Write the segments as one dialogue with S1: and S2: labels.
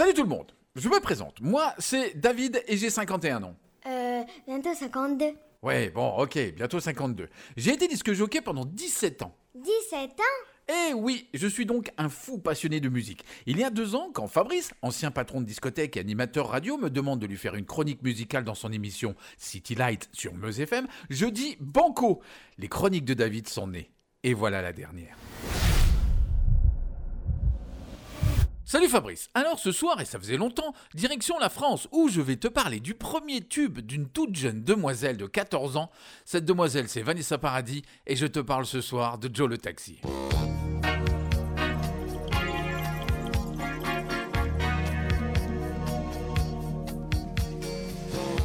S1: Salut tout le monde, je me présente. Moi, c'est David et j'ai 51 ans.
S2: Euh, bientôt 52.
S1: Ouais, bon, ok, bientôt 52. J'ai été disque jockey pendant 17 ans.
S2: 17 ans?
S1: Eh oui, je suis donc un fou passionné de musique. Il y a deux ans, quand Fabrice, ancien patron de discothèque et animateur radio, me demande de lui faire une chronique musicale dans son émission City Light sur Meuse FM, je dis banco. Les chroniques de David sont nées. Et voilà la dernière. Salut Fabrice. Alors ce soir, et ça faisait longtemps, direction la France, où je vais te parler du premier tube d'une toute jeune demoiselle de 14 ans. Cette demoiselle, c'est Vanessa Paradis, et je te parle ce soir de Joe le Taxi.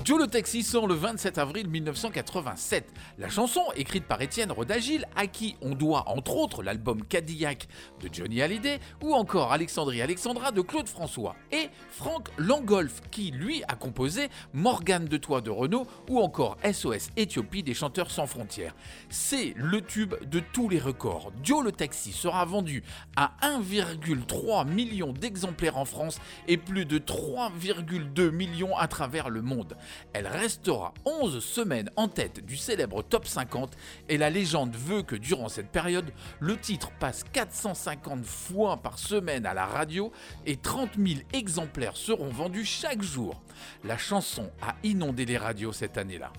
S1: Joe le Taxi sort le 27 avril 1987. La chanson, écrite par Étienne Rodagil, à qui on doit entre autres l'album Cadillac de Johnny Hallyday ou encore Alexandrie Alexandra de Claude François, et Franck Langolf, qui lui a composé Morgane de Toit de Renault ou encore SOS Éthiopie des chanteurs sans frontières. C'est le tube de tous les records. Joe le Taxi sera vendu à 1,3 million d'exemplaires en France et plus de 3,2 millions à travers le monde. Elle restera 11 semaines en tête du célèbre top 50 et la légende veut que durant cette période, le titre passe 450 fois par semaine à la radio et 30 000 exemplaires seront vendus chaque jour. La chanson a inondé les radios cette année-là.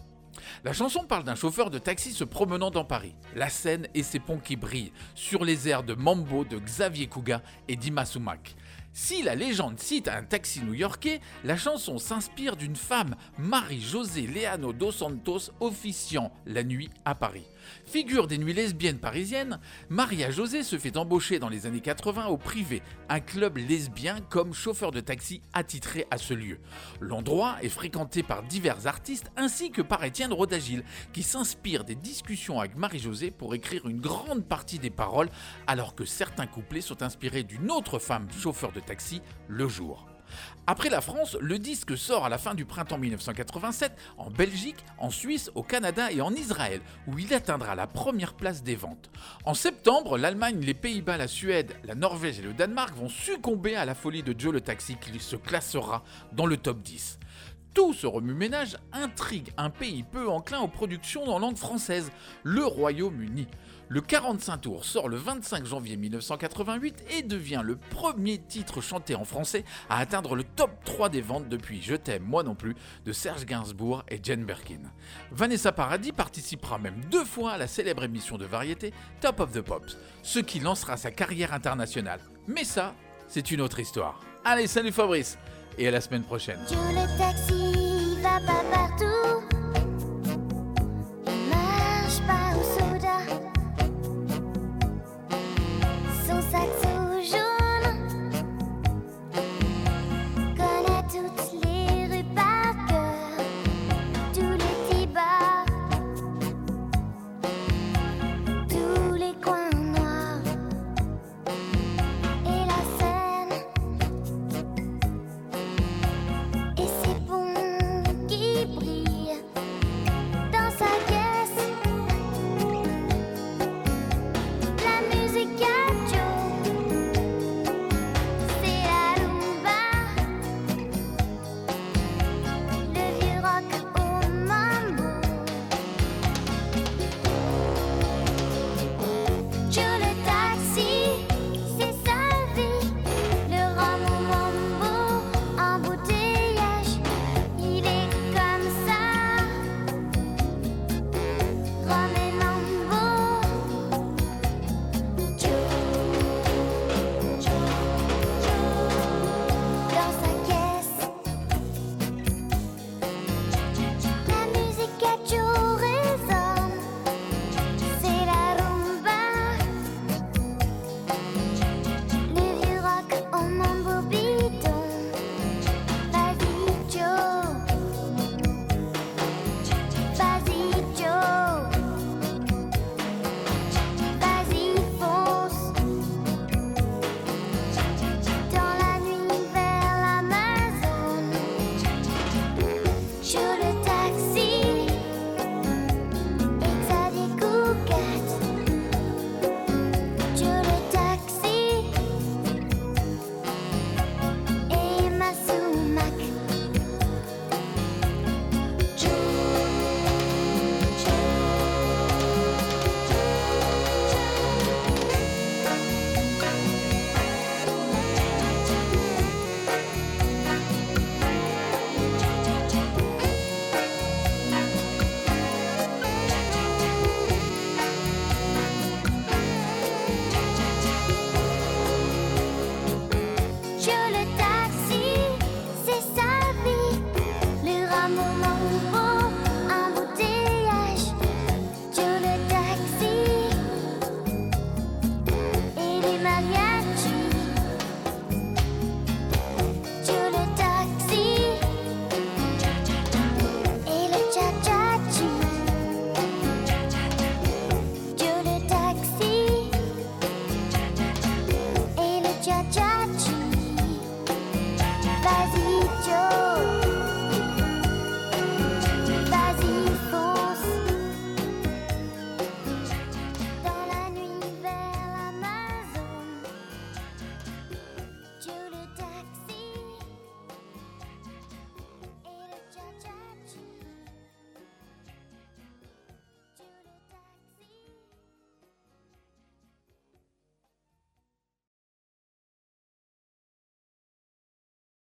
S1: La chanson parle d'un chauffeur de taxi se promenant dans Paris, la Seine et ses ponts qui brillent, sur les airs de Mambo de Xavier Kouga et Dima Sumac. Si la légende cite un taxi new-yorkais, la chanson s'inspire d'une femme, Marie-Josée Leano dos Santos, officiant la nuit à Paris. Figure des nuits lesbiennes parisiennes, Maria José se fait embaucher dans les années 80 au privé, un club lesbien comme chauffeur de taxi attitré à ce lieu. L'endroit est fréquenté par divers artistes ainsi que par Étienne Rodagil, qui s'inspire des discussions avec Marie-Josée pour écrire une grande partie des paroles, alors que certains couplets sont inspirés d'une autre femme chauffeur de taxi le jour. Après la France, le disque sort à la fin du printemps 1987 en Belgique, en Suisse, au Canada et en Israël, où il atteindra la première place des ventes. En septembre, l'Allemagne, les Pays-Bas, la Suède, la Norvège et le Danemark vont succomber à la folie de Joe le Taxi qui se classera dans le top 10. Tout ce remue-ménage intrigue un pays peu enclin aux productions en langue française, le Royaume-Uni. Le 45 tours sort le 25 janvier 1988 et devient le premier titre chanté en français à atteindre le top 3 des ventes depuis Je t'aime moi non plus de Serge Gainsbourg et Jane Birkin. Vanessa Paradis participera même deux fois à la célèbre émission de variété Top of the Pops, ce qui lancera sa carrière internationale. Mais ça, c'est une autre histoire. Allez, salut Fabrice et à la semaine prochaine.